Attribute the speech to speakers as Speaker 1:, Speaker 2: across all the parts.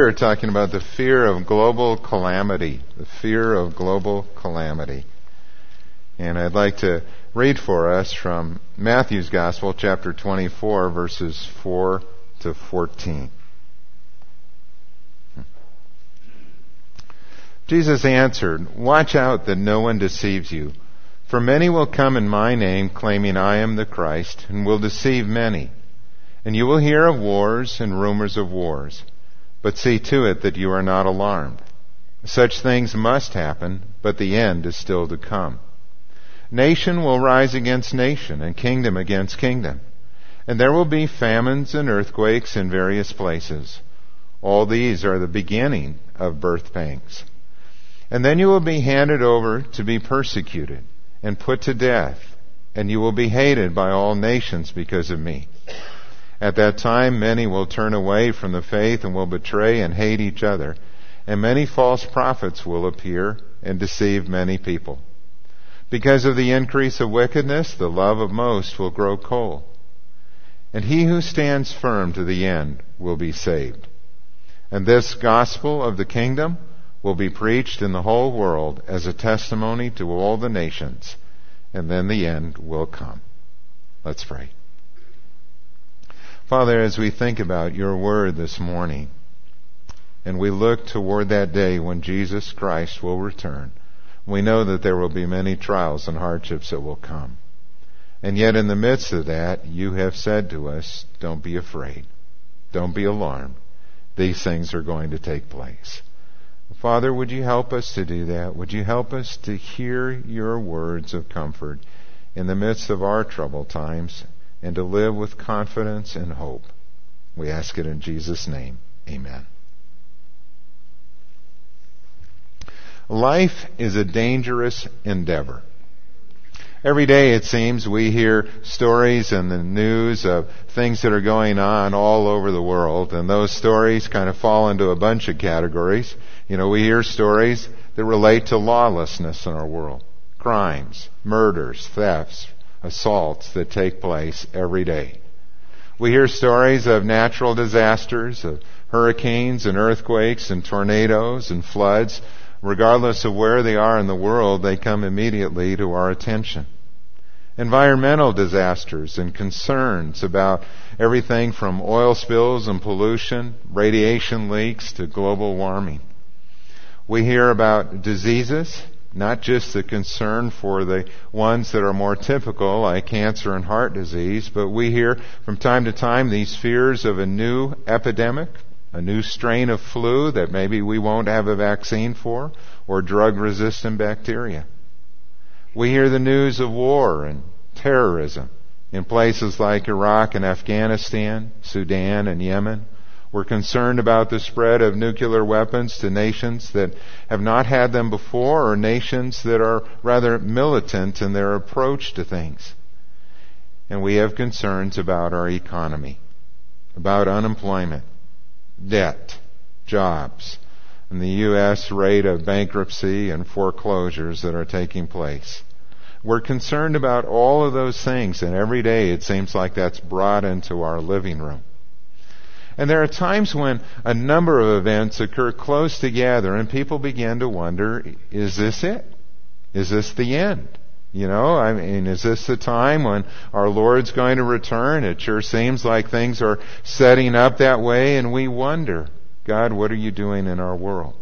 Speaker 1: here talking about the fear of global calamity. The fear of global calamity. And I'd like to read for us from Matthew's Gospel, chapter 24, verses 4 to 14. Jesus answered, Watch out that no one deceives you. For many will come in my name, claiming I am the Christ, and will deceive many. And you will hear of wars and rumors of wars. But see to it that you are not alarmed. Such things must happen, but the end is still to come. Nation will rise against nation, and kingdom against kingdom. And there will be famines and earthquakes in various places. All these are the beginning of birth pangs. And then you will be handed over to be persecuted and put to death, and you will be hated by all nations because of me. At that time, many will turn away from the faith and will betray and hate each other. And many false prophets will appear and deceive many people. Because of the increase of wickedness, the love of most will grow cold. And he who stands firm to the end will be saved. And this gospel of the kingdom will be preached in the whole world as a testimony to all the nations. And then the end will come. Let's pray. Father, as we think about your word this morning, and we look toward that day when Jesus Christ will return, we know that there will be many trials and hardships that will come. And yet in the midst of that, you have said to us, don't be afraid. Don't be alarmed. These things are going to take place. Father, would you help us to do that? Would you help us to hear your words of comfort in the midst of our troubled times and to live with confidence and hope. We ask it in Jesus' name. Amen. Life is a dangerous endeavor. Every day it seems we hear stories in the news of things that are going on all over the world and those stories kind of fall into a bunch of categories. You know, we hear stories that relate to lawlessness in our world. Crimes, murders, thefts, assaults that take place every day. We hear stories of natural disasters, of hurricanes and earthquakes and tornadoes and floods. Regardless of where they are in the world, they come immediately to our attention. Environmental disasters and concerns about everything from oil spills and pollution, radiation leaks to global warming. We hear about diseases not just the concern for the ones that are more typical, like cancer and heart disease, but we hear from time to time these fears of a new epidemic, a new strain of flu that maybe we won't have a vaccine for, or drug resistant bacteria. We hear the news of war and terrorism in places like Iraq and Afghanistan, Sudan and Yemen. We're concerned about the spread of nuclear weapons to nations that have not had them before or nations that are rather militant in their approach to things. And we have concerns about our economy, about unemployment, debt, jobs, and the U.S. rate of bankruptcy and foreclosures that are taking place. We're concerned about all of those things, and every day it seems like that's brought into our living room. And there are times when a number of events occur close together and people begin to wonder, is this it? Is this the end? You know, I mean, is this the time when our Lord's going to return? It sure seems like things are setting up that way and we wonder, God, what are you doing in our world?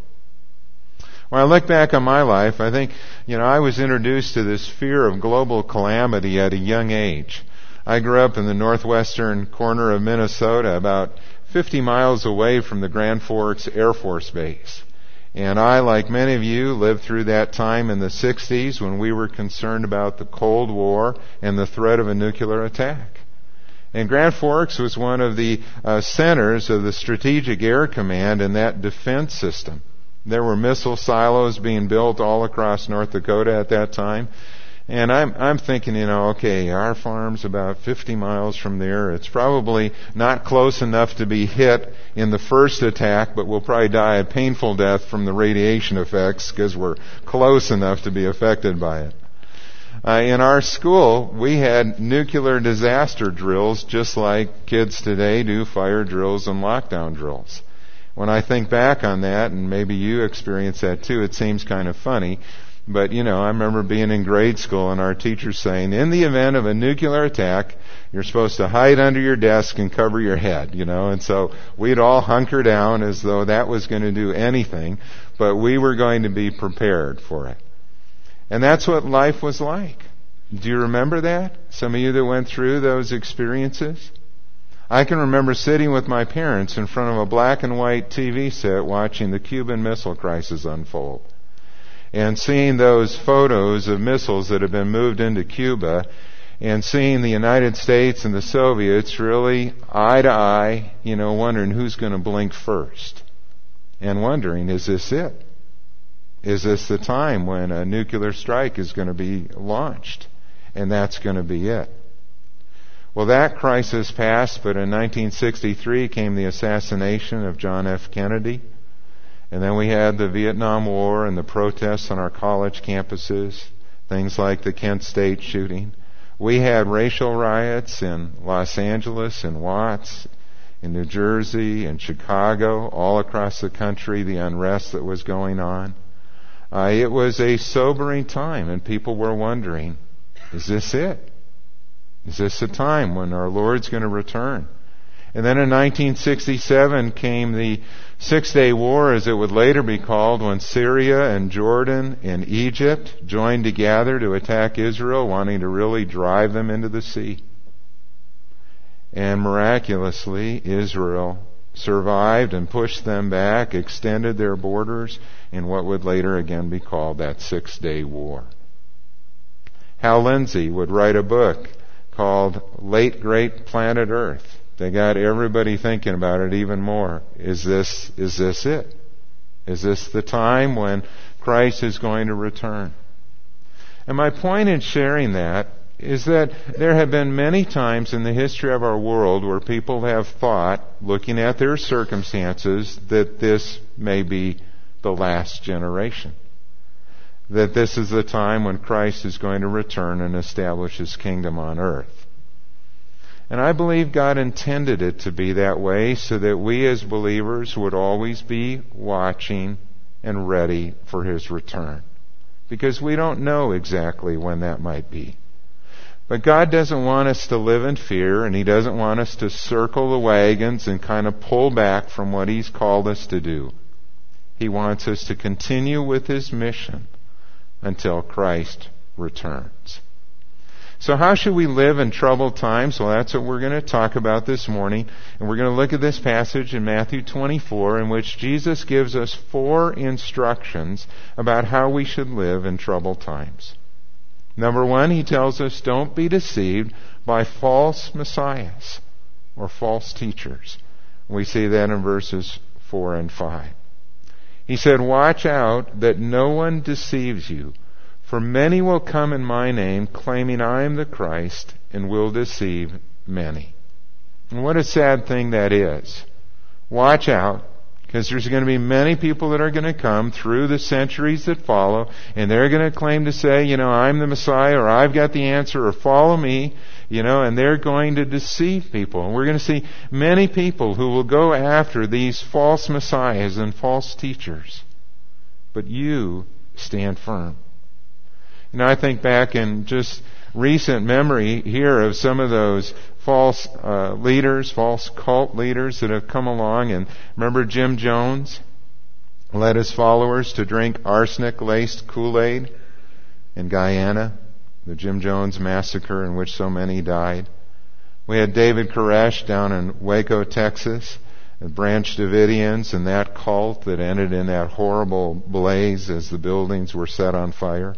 Speaker 1: When I look back on my life, I think, you know, I was introduced to this fear of global calamity at a young age. I grew up in the northwestern corner of Minnesota, about 50 miles away from the Grand Forks Air Force Base. And I, like many of you, lived through that time in the 60s when we were concerned about the Cold War and the threat of a nuclear attack. And Grand Forks was one of the uh, centers of the Strategic Air Command in that defense system. There were missile silos being built all across North Dakota at that time. And I'm, I'm thinking, you know, okay, our farm's about 50 miles from there. It's probably not close enough to be hit in the first attack, but we'll probably die a painful death from the radiation effects because we're close enough to be affected by it. Uh, in our school, we had nuclear disaster drills just like kids today do fire drills and lockdown drills. when I think back on that, and maybe you experience that too, it seems kind of funny. But, you know, I remember being in grade school and our teacher saying, in the event of a nuclear attack, you're supposed to hide under your desk and cover your head, you know, and so we'd all hunker down as though that was going to do anything, but we were going to be prepared for it. And that's what life was like. Do you remember that? Some of you that went through those experiences? I can remember sitting with my parents in front of a black and white TV set watching the Cuban Missile Crisis unfold. And seeing those photos of missiles that have been moved into Cuba and seeing the United States and the Soviets really eye to eye, you know, wondering who's going to blink first. And wondering, is this it? Is this the time when a nuclear strike is going to be launched? And that's going to be it. Well, that crisis passed, but in 1963 came the assassination of John F. Kennedy. And then we had the Vietnam War and the protests on our college campuses, things like the Kent State shooting. We had racial riots in Los Angeles and Watts, in New Jersey and Chicago, all across the country, the unrest that was going on. Uh, it was a sobering time, and people were wondering, is this it? Is this the time when our Lord's going to return? And then in 1967 came the Six Day War, as it would later be called, when Syria and Jordan and Egypt joined together to attack Israel, wanting to really drive them into the sea. And miraculously, Israel survived and pushed them back, extended their borders in what would later again be called that Six Day War. Hal Lindsey would write a book called Late Great Planet Earth. They got everybody thinking about it even more. Is this, is this it? Is this the time when Christ is going to return? And my point in sharing that is that there have been many times in the history of our world where people have thought, looking at their circumstances, that this may be the last generation. That this is the time when Christ is going to return and establish his kingdom on earth. And I believe God intended it to be that way so that we as believers would always be watching and ready for his return. Because we don't know exactly when that might be. But God doesn't want us to live in fear, and He doesn't want us to circle the wagons and kind of pull back from what He's called us to do. He wants us to continue with His mission until Christ returns. So how should we live in troubled times? Well, that's what we're going to talk about this morning. And we're going to look at this passage in Matthew 24 in which Jesus gives us four instructions about how we should live in troubled times. Number one, he tells us don't be deceived by false messiahs or false teachers. We see that in verses 4 and 5. He said, Watch out that no one deceives you, for many will come in my name, claiming I am the Christ, and will deceive many. And what a sad thing that is. Watch out because there's going to be many people that are going to come through the centuries that follow, and they're going to claim to say, you know, I'm the Messiah, or I've got the answer, or follow me, you know, and they're going to deceive people. And we're going to see many people who will go after these false messiahs and false teachers. But you stand firm. Know, I think back in just recent memory here of some of those false uh, leaders, false cult leaders that have come along. And remember Jim Jones led his followers to drink arsenic laced Kool Aid in Guyana, the Jim Jones massacre in which so many died. We had David Koresh down in Waco, Texas, the Branch Davidians and that cult that ended in that horrible blaze as the buildings were set on fire.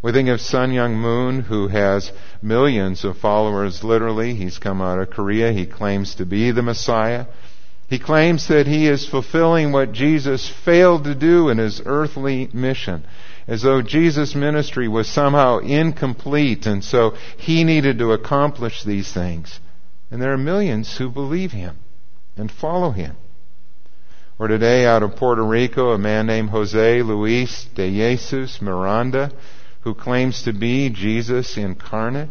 Speaker 1: We think of Sun Myung Moon, who has millions of followers literally. He's come out of Korea. He claims to be the Messiah. He claims that he is fulfilling what Jesus failed to do in his earthly mission. As though Jesus' ministry was somehow incomplete, and so he needed to accomplish these things. And there are millions who believe him and follow him. Or today out of Puerto Rico, a man named Jose Luis de Jesus Miranda who claims to be Jesus incarnate,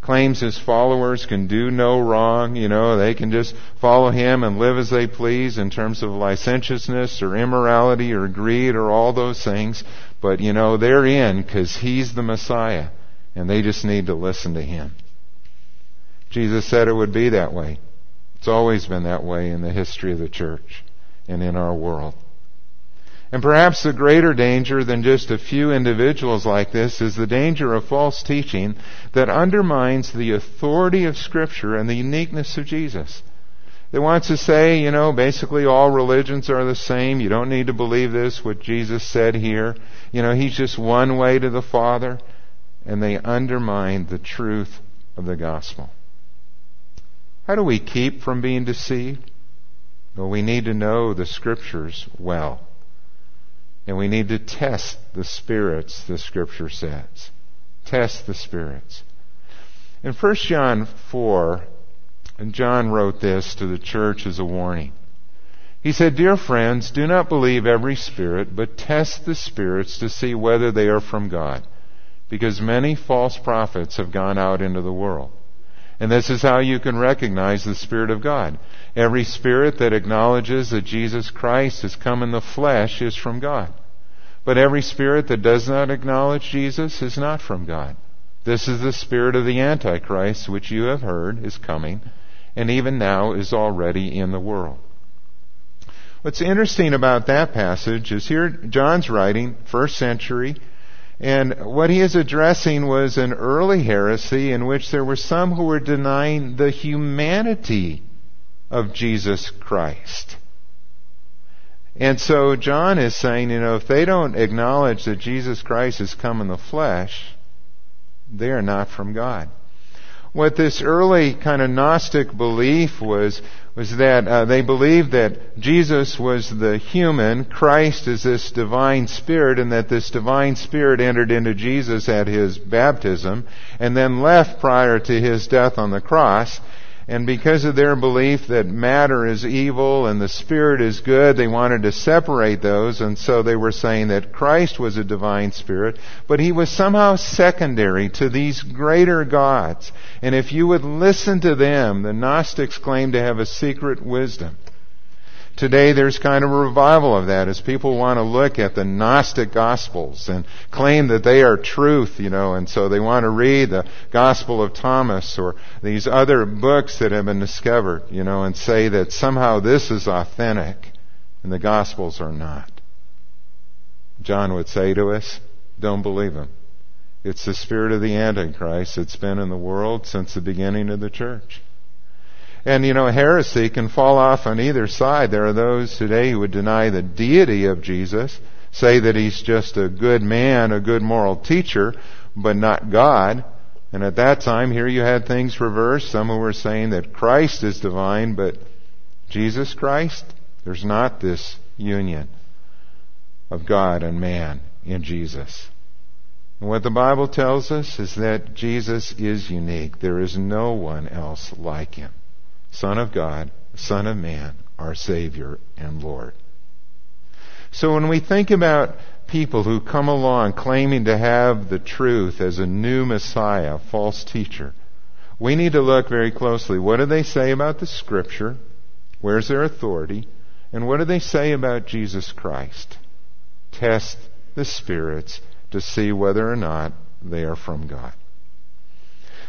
Speaker 1: claims his followers can do no wrong. You know, they can just follow him and live as they please in terms of licentiousness or immorality or greed or all those things. But, you know, they're in because he's the Messiah and they just need to listen to him. Jesus said it would be that way. It's always been that way in the history of the church and in our world. And perhaps the greater danger than just a few individuals like this is the danger of false teaching that undermines the authority of Scripture and the uniqueness of Jesus. That wants to say, you know, basically all religions are the same. You don't need to believe this, what Jesus said here. You know, He's just one way to the Father. And they undermine the truth of the gospel. How do we keep from being deceived? Well, we need to know the Scriptures well. And we need to test the spirits, the scripture says. Test the spirits. In 1 John 4, and John wrote this to the church as a warning. He said, Dear friends, do not believe every spirit, but test the spirits to see whether they are from God. Because many false prophets have gone out into the world. And this is how you can recognize the Spirit of God. Every spirit that acknowledges that Jesus Christ has come in the flesh is from God. But every spirit that does not acknowledge Jesus is not from God. This is the spirit of the Antichrist, which you have heard is coming, and even now is already in the world. What's interesting about that passage is here John's writing, first century, and what he is addressing was an early heresy in which there were some who were denying the humanity of Jesus Christ. And so John is saying, you know, if they don't acknowledge that Jesus Christ has come in the flesh, they are not from God what this early kind of Gnostic belief was, was that uh, they believed that Jesus was the human, Christ is this divine spirit, and that this divine spirit entered into Jesus at his baptism, and then left prior to his death on the cross. And because of their belief that matter is evil and the spirit is good, they wanted to separate those, and so they were saying that Christ was a divine spirit, but he was somehow secondary to these greater gods. And if you would listen to them, the Gnostics claim to have a secret wisdom. Today there's kind of a revival of that as people want to look at the Gnostic Gospels and claim that they are truth, you know, and so they want to read the Gospel of Thomas or these other books that have been discovered, you know, and say that somehow this is authentic and the Gospels are not. John would say to us, don't believe him. It's the spirit of the Antichrist that's been in the world since the beginning of the church. And you know, heresy can fall off on either side. There are those today who would deny the deity of Jesus, say that he's just a good man, a good moral teacher, but not God. And at that time, here you had things reversed. Some who were saying that Christ is divine, but Jesus Christ, there's not this union of God and man in Jesus. And what the Bible tells us is that Jesus is unique. There is no one else like him. Son of God, Son of Man, our Savior and Lord. So when we think about people who come along claiming to have the truth as a new Messiah, false teacher, we need to look very closely. What do they say about the Scripture? Where's their authority? And what do they say about Jesus Christ? Test the spirits to see whether or not they are from God.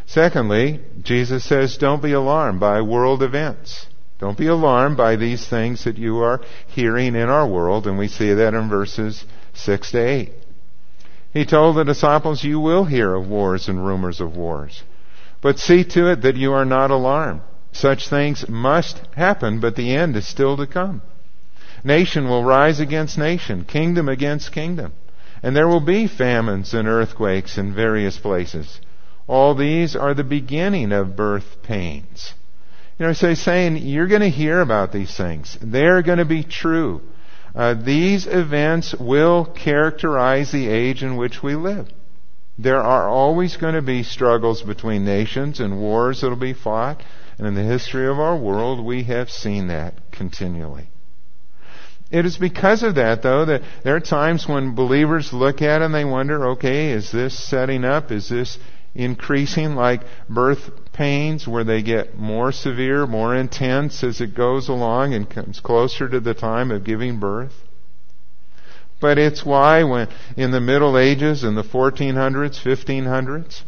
Speaker 1: Secondly, Jesus says, don't be alarmed by world events. Don't be alarmed by these things that you are hearing in our world, and we see that in verses 6 to 8. He told the disciples, You will hear of wars and rumors of wars. But see to it that you are not alarmed. Such things must happen, but the end is still to come. Nation will rise against nation, kingdom against kingdom. And there will be famines and earthquakes in various places. All these are the beginning of birth pains. You know, so he's saying you're going to hear about these things. They're going to be true. Uh, these events will characterize the age in which we live. There are always going to be struggles between nations and wars that will be fought. And in the history of our world, we have seen that continually. It is because of that, though, that there are times when believers look at it and they wonder, okay, is this setting up? Is this increasing like birth pains where they get more severe, more intense as it goes along and comes closer to the time of giving birth. But it's why when in the Middle Ages, in the 1400s, 1500s,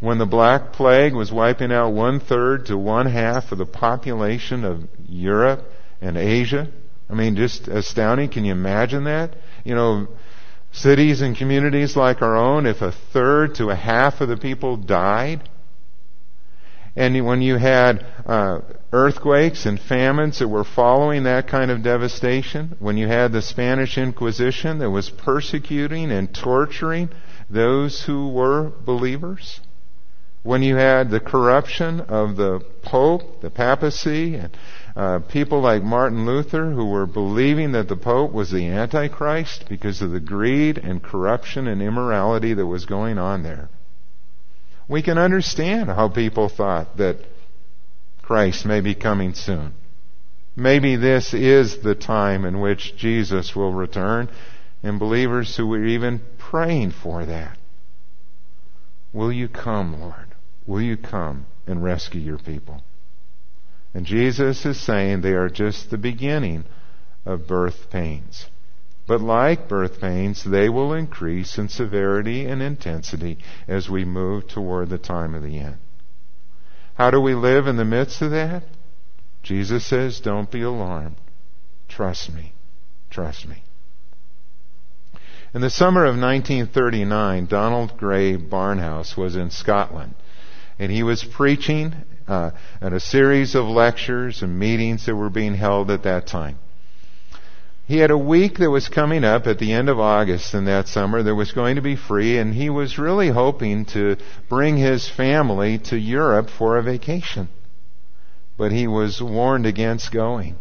Speaker 1: when the Black Plague was wiping out one third to one half of the population of Europe and Asia, I mean, just astounding. Can you imagine that? You know, cities and communities like our own, if a third to a half of the people died, and when you had uh, earthquakes and famines that were following that kind of devastation, when you had the Spanish Inquisition that was persecuting and torturing those who were believers, when you had the corruption of the Pope, the papacy, and uh, people like Martin Luther who were believing that the Pope was the Antichrist because of the greed and corruption and immorality that was going on there we can understand how people thought that Christ may be coming soon. Maybe this is the time in which Jesus will return, and believers who were even praying for that. Will you come, Lord? Will you come and rescue your people? And Jesus is saying they are just the beginning of birth pains. But like birth pains, they will increase in severity and intensity as we move toward the time of the end. How do we live in the midst of that? Jesus says, don't be alarmed. Trust me. Trust me. In the summer of 1939, Donald Grey Barnhouse was in Scotland, and he was preaching uh, at a series of lectures and meetings that were being held at that time. He had a week that was coming up at the end of August in that summer that was going to be free, and he was really hoping to bring his family to Europe for a vacation. But he was warned against going.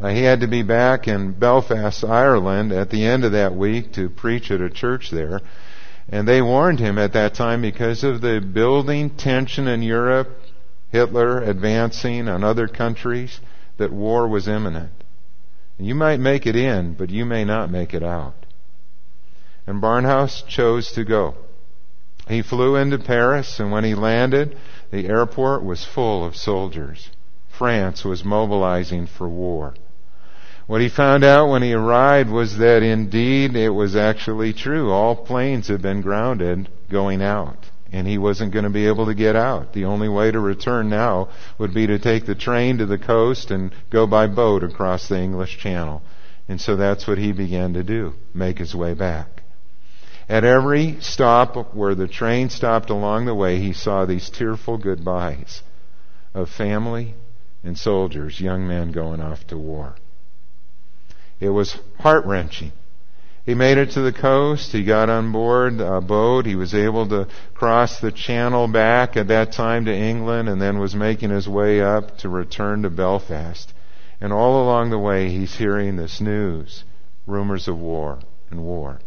Speaker 1: Uh, he had to be back in Belfast, Ireland at the end of that week to preach at a church there. And they warned him at that time because of the building tension in Europe, Hitler advancing on other countries, that war was imminent. You might make it in, but you may not make it out. And Barnhouse chose to go. He flew into Paris, and when he landed, the airport was full of soldiers. France was mobilizing for war. What he found out when he arrived was that indeed it was actually true. All planes had been grounded going out and he wasn't going to be able to get out. The only way to return now would be to take the train to the coast and go by boat across the English Channel. And so that's what he began to do, make his way back. At every stop where the train stopped along the way, he saw these tearful goodbyes of family and soldiers, young men going off to war. It was heart wrenching. He made it to the coast. He got on board a boat. He was able to cross the channel back at that time to England and then was making his way up to return to Belfast. And all along the way, he's hearing this news rumors of war and war.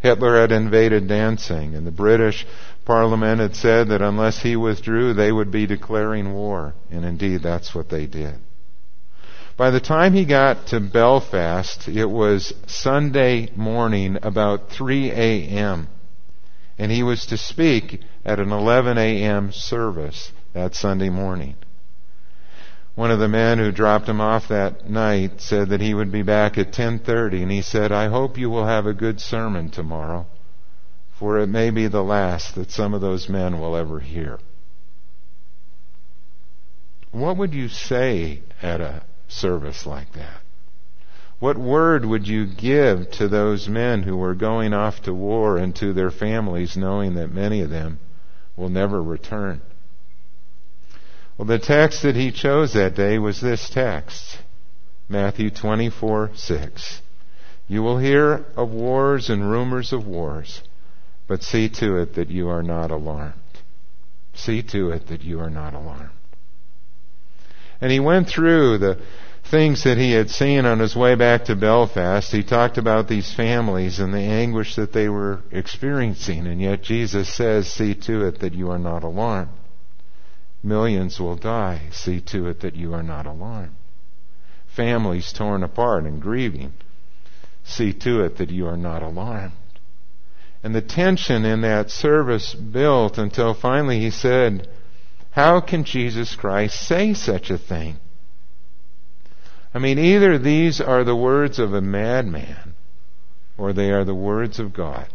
Speaker 1: Hitler had invaded Danzig, and the British Parliament had said that unless he withdrew, they would be declaring war. And indeed, that's what they did. By the time he got to Belfast, it was Sunday morning, about 3 a.m. And he was to speak at an 11 a.m. service that Sunday morning. One of the men who dropped him off that night said that he would be back at 10:30 and he said, "I hope you will have a good sermon tomorrow, for it may be the last that some of those men will ever hear." What would you say at a service like that? What word would you give to those men who were going off to war and to their families, knowing that many of them will never return? Well, the text that he chose that day was this text Matthew 24 6. You will hear of wars and rumors of wars, but see to it that you are not alarmed. See to it that you are not alarmed. And he went through the things that he had seen on his way back to Belfast. He talked about these families and the anguish that they were experiencing. And yet Jesus says, see to it that you are not alarmed. Millions will die. See to it that you are not alarmed. Families torn apart and grieving. See to it that you are not alarmed. And the tension in that service built until finally he said, How can Jesus Christ say such a thing? I mean, either these are the words of a madman or they are the words of God.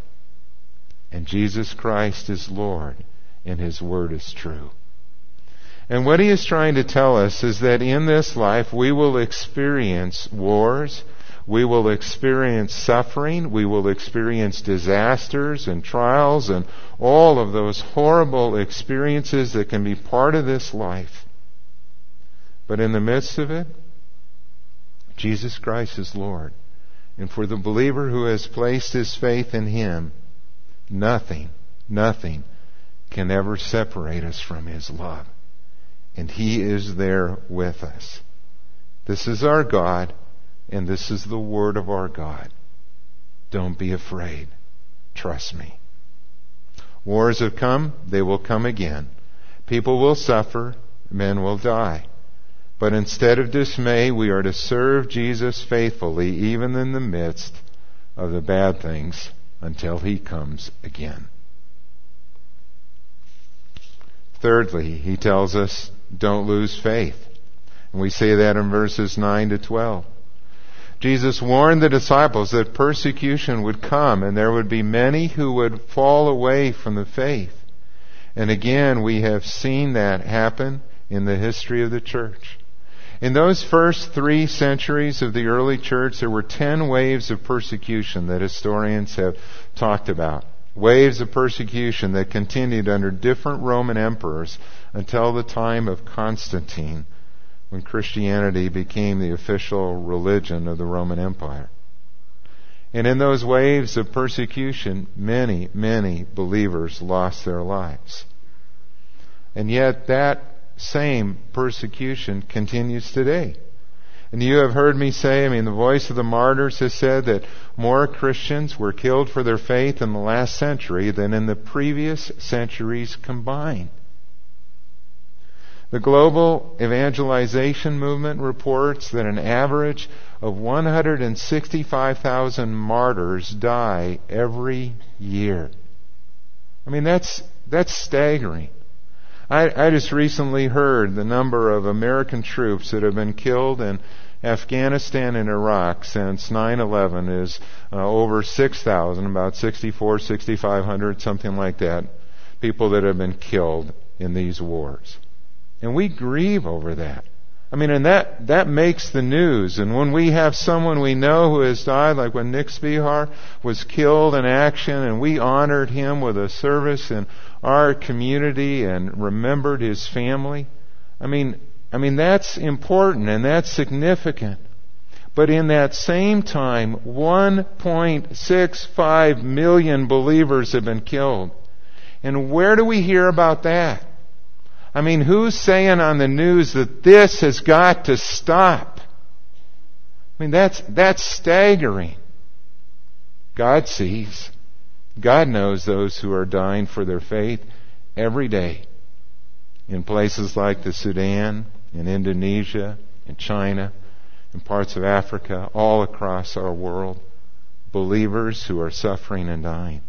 Speaker 1: And Jesus Christ is Lord and His Word is true. And what He is trying to tell us is that in this life we will experience wars, we will experience suffering, we will experience disasters and trials and all of those horrible experiences that can be part of this life. But in the midst of it, Jesus Christ is Lord. And for the believer who has placed his faith in Him, nothing, nothing can ever separate us from His love. And He is there with us. This is our God, and this is the Word of our God. Don't be afraid. Trust me. Wars have come, they will come again. People will suffer, men will die. But instead of dismay, we are to serve Jesus faithfully, even in the midst of the bad things, until He comes again. Thirdly, He tells us, don't lose faith. And we see that in verses 9 to 12. Jesus warned the disciples that persecution would come and there would be many who would fall away from the faith. And again, we have seen that happen in the history of the church. In those first three centuries of the early church, there were ten waves of persecution that historians have talked about. Waves of persecution that continued under different Roman emperors until the time of Constantine, when Christianity became the official religion of the Roman Empire. And in those waves of persecution, many, many believers lost their lives. And yet that same persecution continues today. And you have heard me say, I mean, the voice of the martyrs has said that more Christians were killed for their faith in the last century than in the previous centuries combined. The global evangelization movement reports that an average of 165,000 martyrs die every year. I mean, that's, that's staggering. I, I just recently heard the number of American troops that have been killed in Afghanistan and Iraq since 9/11 is uh, over 6,000, about 64, 6,500, something like that, people that have been killed in these wars. And we grieve over that. I mean, and that, that makes the news. And when we have someone we know who has died, like when Nick Spihar was killed in action and we honored him with a service in our community and remembered his family, I mean, I mean, that's important and that's significant. But in that same time, 1.65 million believers have been killed. And where do we hear about that? I mean, who's saying on the news that this has got to stop? I mean, that's, that's staggering. God sees. God knows those who are dying for their faith every day in places like the Sudan, in Indonesia, in China, in parts of Africa, all across our world. Believers who are suffering and dying.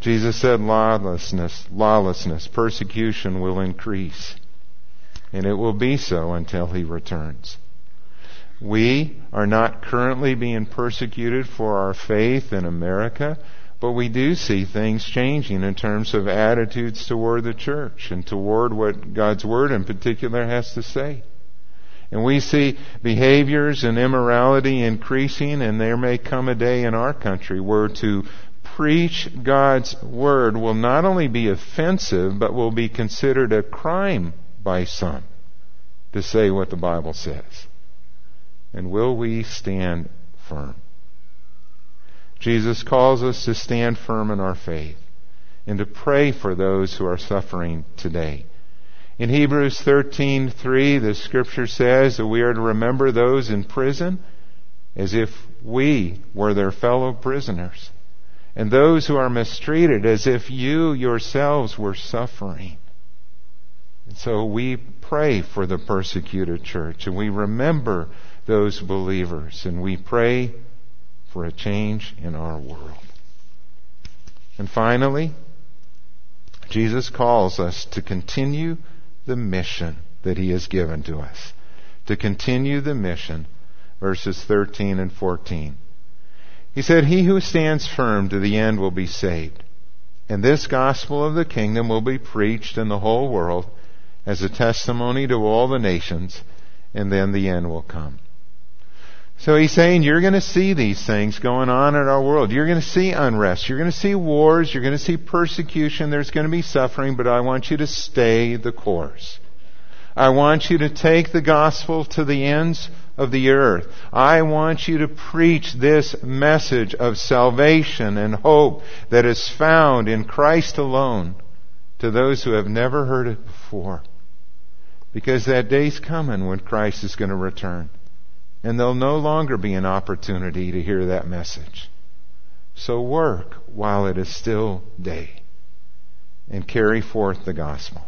Speaker 1: Jesus said lawlessness, lawlessness, persecution will increase. And it will be so until he returns. We are not currently being persecuted for our faith in America, but we do see things changing in terms of attitudes toward the church and toward what God's Word in particular has to say. And we see behaviors and immorality increasing, and there may come a day in our country where to preach God's word will not only be offensive, but will be considered a crime by some to say what the Bible says. And will we stand firm? Jesus calls us to stand firm in our faith and to pray for those who are suffering today. In Hebrews 13:3 the scripture says that we are to remember those in prison as if we were their fellow prisoners and those who are mistreated as if you yourselves were suffering. And so we pray for the persecuted church and we remember those believers and we pray for a change in our world. And finally, Jesus calls us to continue the mission that he has given to us. To continue the mission, verses 13 and 14. He said, He who stands firm to the end will be saved. And this gospel of the kingdom will be preached in the whole world as a testimony to all the nations, and then the end will come. So he's saying you're going to see these things going on in our world. You're going to see unrest. You're going to see wars. You're going to see persecution. There's going to be suffering, but I want you to stay the course. I want you to take the gospel to the ends of the earth. I want you to preach this message of salvation and hope that is found in Christ alone to those who have never heard it before. Because that day's coming when Christ is going to return. And there'll no longer be an opportunity to hear that message. So work while it is still day and carry forth the gospel.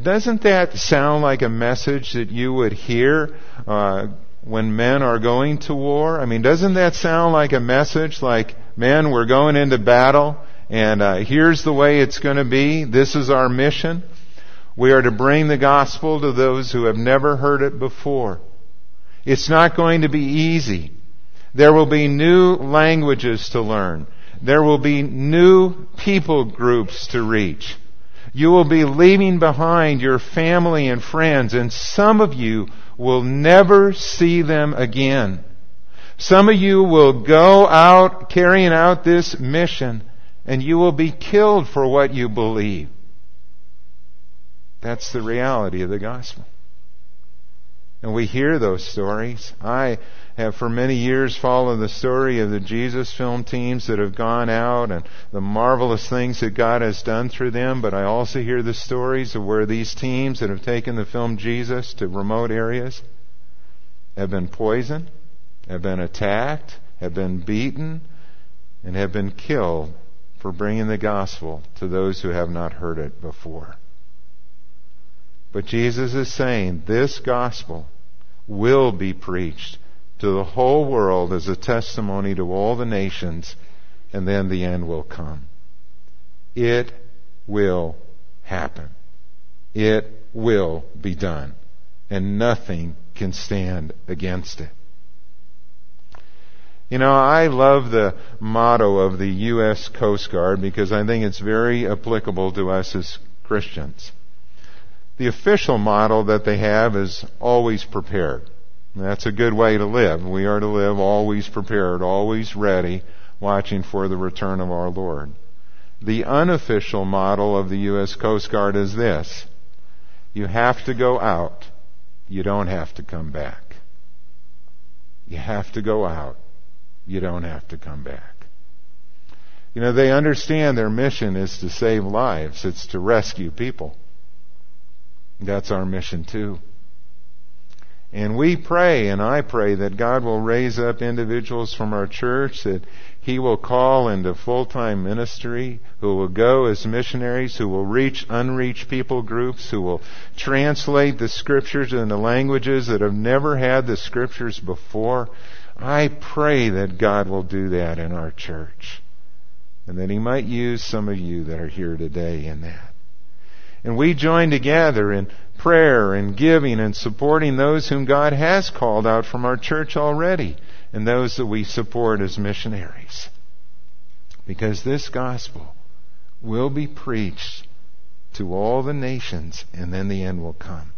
Speaker 1: Doesn't that sound like a message that you would hear uh, when men are going to war? I mean, doesn't that sound like a message like, men, we're going into battle, and uh, here's the way it's going to be. This is our mission. We are to bring the gospel to those who have never heard it before. It's not going to be easy. There will be new languages to learn. There will be new people groups to reach. You will be leaving behind your family and friends, and some of you will never see them again. Some of you will go out carrying out this mission, and you will be killed for what you believe. That's the reality of the gospel. And we hear those stories. I have for many years followed the story of the Jesus film teams that have gone out and the marvelous things that God has done through them, but I also hear the stories of where these teams that have taken the film Jesus to remote areas have been poisoned, have been attacked, have been beaten, and have been killed for bringing the gospel to those who have not heard it before. But Jesus is saying this gospel will be preached to the whole world as a testimony to all the nations, and then the end will come. It will happen. It will be done. And nothing can stand against it. You know, I love the motto of the U.S. Coast Guard because I think it's very applicable to us as Christians. The official model that they have is always prepared. That's a good way to live. We are to live always prepared, always ready, watching for the return of our Lord. The unofficial model of the U.S. Coast Guard is this. You have to go out. You don't have to come back. You have to go out. You don't have to come back. You know, they understand their mission is to save lives. It's to rescue people. That's our mission too. And we pray, and I pray that God will raise up individuals from our church that He will call into full-time ministry, who will go as missionaries, who will reach unreached people groups, who will translate the scriptures into languages that have never had the scriptures before. I pray that God will do that in our church. And that He might use some of you that are here today in that. And we join together in prayer and giving and supporting those whom God has called out from our church already and those that we support as missionaries. Because this gospel will be preached to all the nations and then the end will come.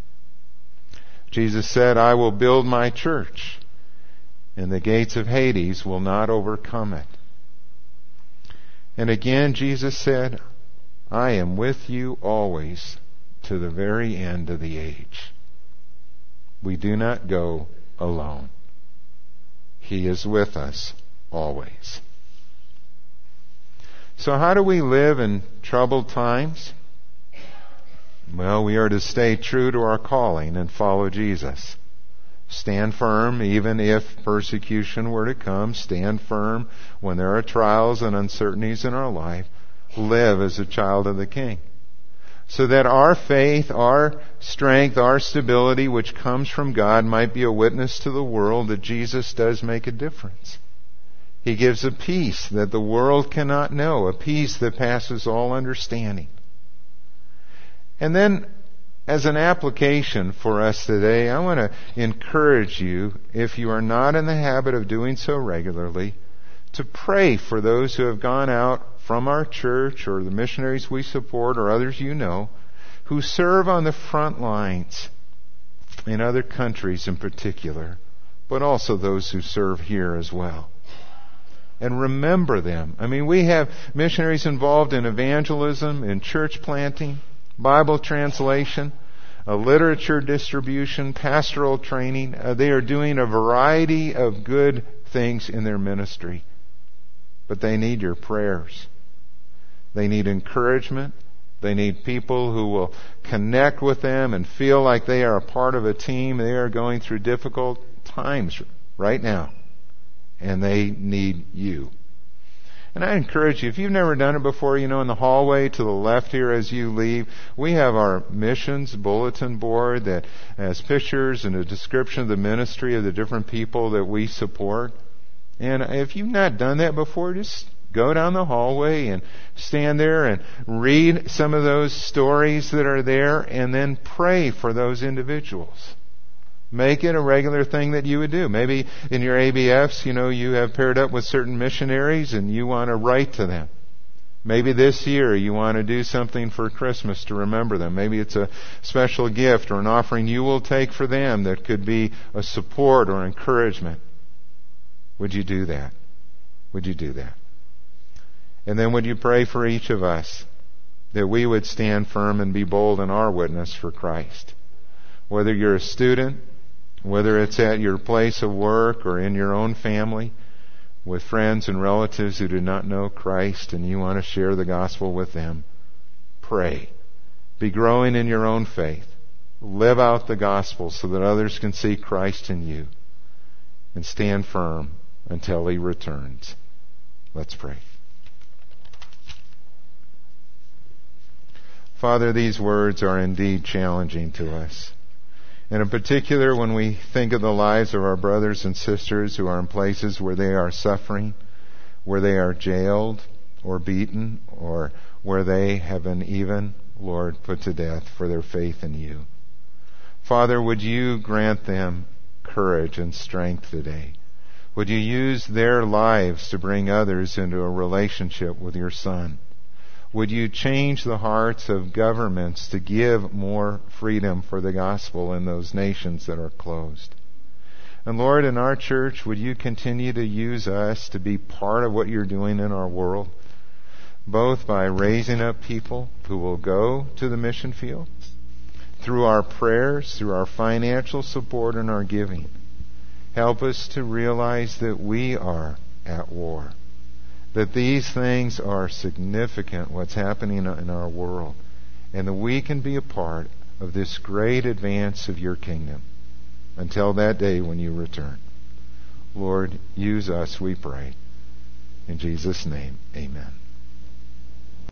Speaker 1: Jesus said, I will build my church and the gates of Hades will not overcome it. And again, Jesus said, I am with you always to the very end of the age. We do not go alone. He is with us always. So how do we live in troubled times? Well, we are to stay true to our calling and follow Jesus. Stand firm even if persecution were to come. Stand firm when there are trials and uncertainties in our life live as a child of the King. So that our faith, our strength, our stability, which comes from God, might be a witness to the world that Jesus does make a difference. He gives a peace that the world cannot know, a peace that passes all understanding. And then, as an application for us today, I want to encourage you, if you are not in the habit of doing so regularly, to pray for those who have gone out from our church or the missionaries we support or others you know who serve on the front lines in other countries in particular, but also those who serve here as well. And remember them. I mean, we have missionaries involved in evangelism, in church planting, Bible translation, literature distribution, pastoral training. Uh, they are doing a variety of good things in their ministry. But they need your prayers. They need encouragement. They need people who will connect with them and feel like they are a part of a team. They are going through difficult times right now. And they need you. And I encourage you, if you've never done it before, you know, in the hallway to the left here as you leave, we have our missions bulletin board that has pictures and a description of the ministry of the different people that we support. And if you've not done that before, just go down the hallway and stand there and read some of those stories that are there and then pray for those individuals. Make it a regular thing that you would do. Maybe in your ABFs, you know, you have paired up with certain missionaries and you want to write to them. Maybe this year you want to do something for Christmas to remember them. Maybe it's a special gift or an offering you will take for them that could be a support or encouragement. Would you do that? Would you do that? And then would you pray for each of us that we would stand firm and be bold in our witness for Christ? Whether you're a student, whether it's at your place of work or in your own family with friends and relatives who do not know Christ and you want to share the gospel with them, pray. Be growing in your own faith. Live out the gospel so that others can see Christ in you. And stand firm until he returns. Let's pray. Father, these words are indeed challenging to us. And in particular, when we think of the lives of our brothers and sisters who are in places where they are suffering, where they are jailed or beaten, or where they have been even, Lord, put to death for their faith in you. Father, would you grant them courage and strength today? Would you use their lives to bring others into a relationship with your Son? Would you change the hearts of governments to give more freedom for the gospel in those nations that are closed? And Lord, in our church, would you continue to use us to be part of what you're doing in our world, both by raising up people who will go to the mission field, through our prayers, through our financial support and our giving. Help us to realize that we are at war that these things are significant, what's happening in our world, and that we can be a part of this great advance of your kingdom until that day when you return. Lord, use us, we pray. In Jesus' name, amen.